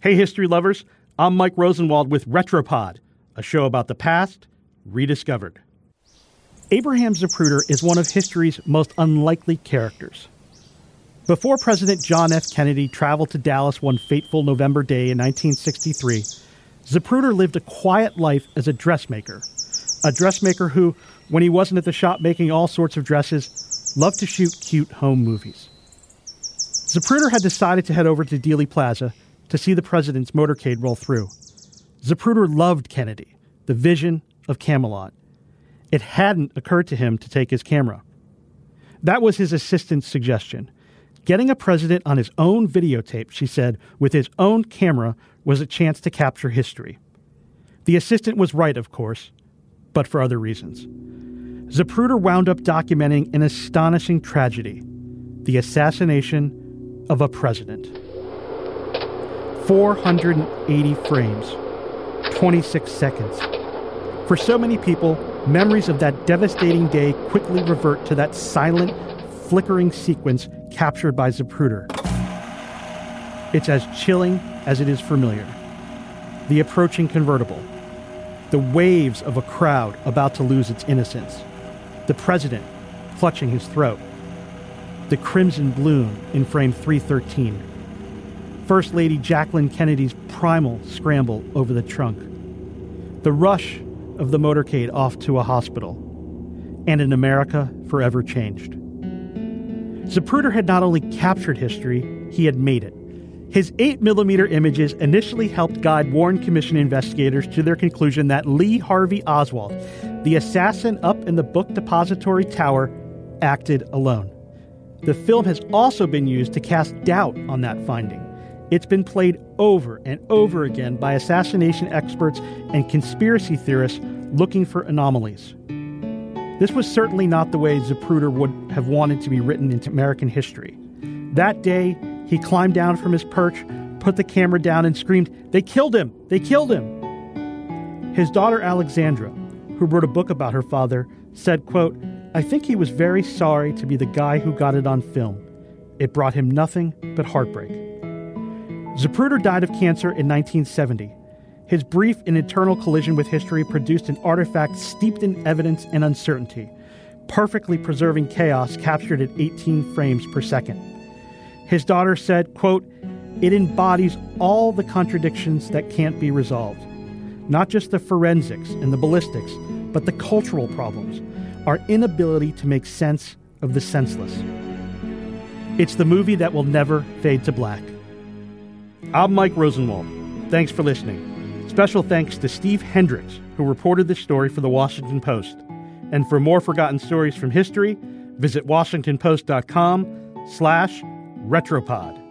Hey, history lovers, I'm Mike Rosenwald with Retropod, a show about the past rediscovered. Abraham Zapruder is one of history's most unlikely characters. Before President John F. Kennedy traveled to Dallas one fateful November day in 1963, Zapruder lived a quiet life as a dressmaker. A dressmaker who, when he wasn't at the shop making all sorts of dresses, loved to shoot cute home movies. Zapruder had decided to head over to Dealey Plaza to see the president's motorcade roll through. Zapruder loved Kennedy, the vision of Camelot. It hadn't occurred to him to take his camera. That was his assistant's suggestion. Getting a president on his own videotape, she said, with his own camera was a chance to capture history. The assistant was right, of course, but for other reasons. Zapruder wound up documenting an astonishing tragedy the assassination of a president. 480 frames, 26 seconds. For so many people, memories of that devastating day quickly revert to that silent, flickering sequence captured by Zapruder. It's as chilling as it is familiar. The approaching convertible, the waves of a crowd about to lose its innocence, the president clutching his throat, the crimson bloom in frame 313 First Lady Jacqueline Kennedy's primal scramble over the trunk, the rush of the motorcade off to a hospital, and an America forever changed. Zapruder had not only captured history, he had made it. His 8mm images initially helped guide Warren Commission investigators to their conclusion that Lee Harvey Oswald, the assassin up in the book depository tower, acted alone. The film has also been used to cast doubt on that finding. It's been played over and over again by assassination experts and conspiracy theorists looking for anomalies. This was certainly not the way Zapruder would have wanted to be written into American history. That day, he climbed down from his perch, put the camera down, and screamed, They killed him! They killed him! His daughter Alexandra, who wrote a book about her father, said, quote, I think he was very sorry to be the guy who got it on film. It brought him nothing but heartbreak. Zapruder died of cancer in 1970. His brief and eternal collision with history produced an artifact steeped in evidence and uncertainty, perfectly preserving chaos captured at 18 frames per second. His daughter said, quote, It embodies all the contradictions that can't be resolved. Not just the forensics and the ballistics, but the cultural problems, our inability to make sense of the senseless. It's the movie that will never fade to black. I'm Mike Rosenwald. Thanks for listening. Special thanks to Steve Hendrix, who reported this story for the Washington Post. And for more forgotten stories from history, visit washingtonpost.com slash retropod.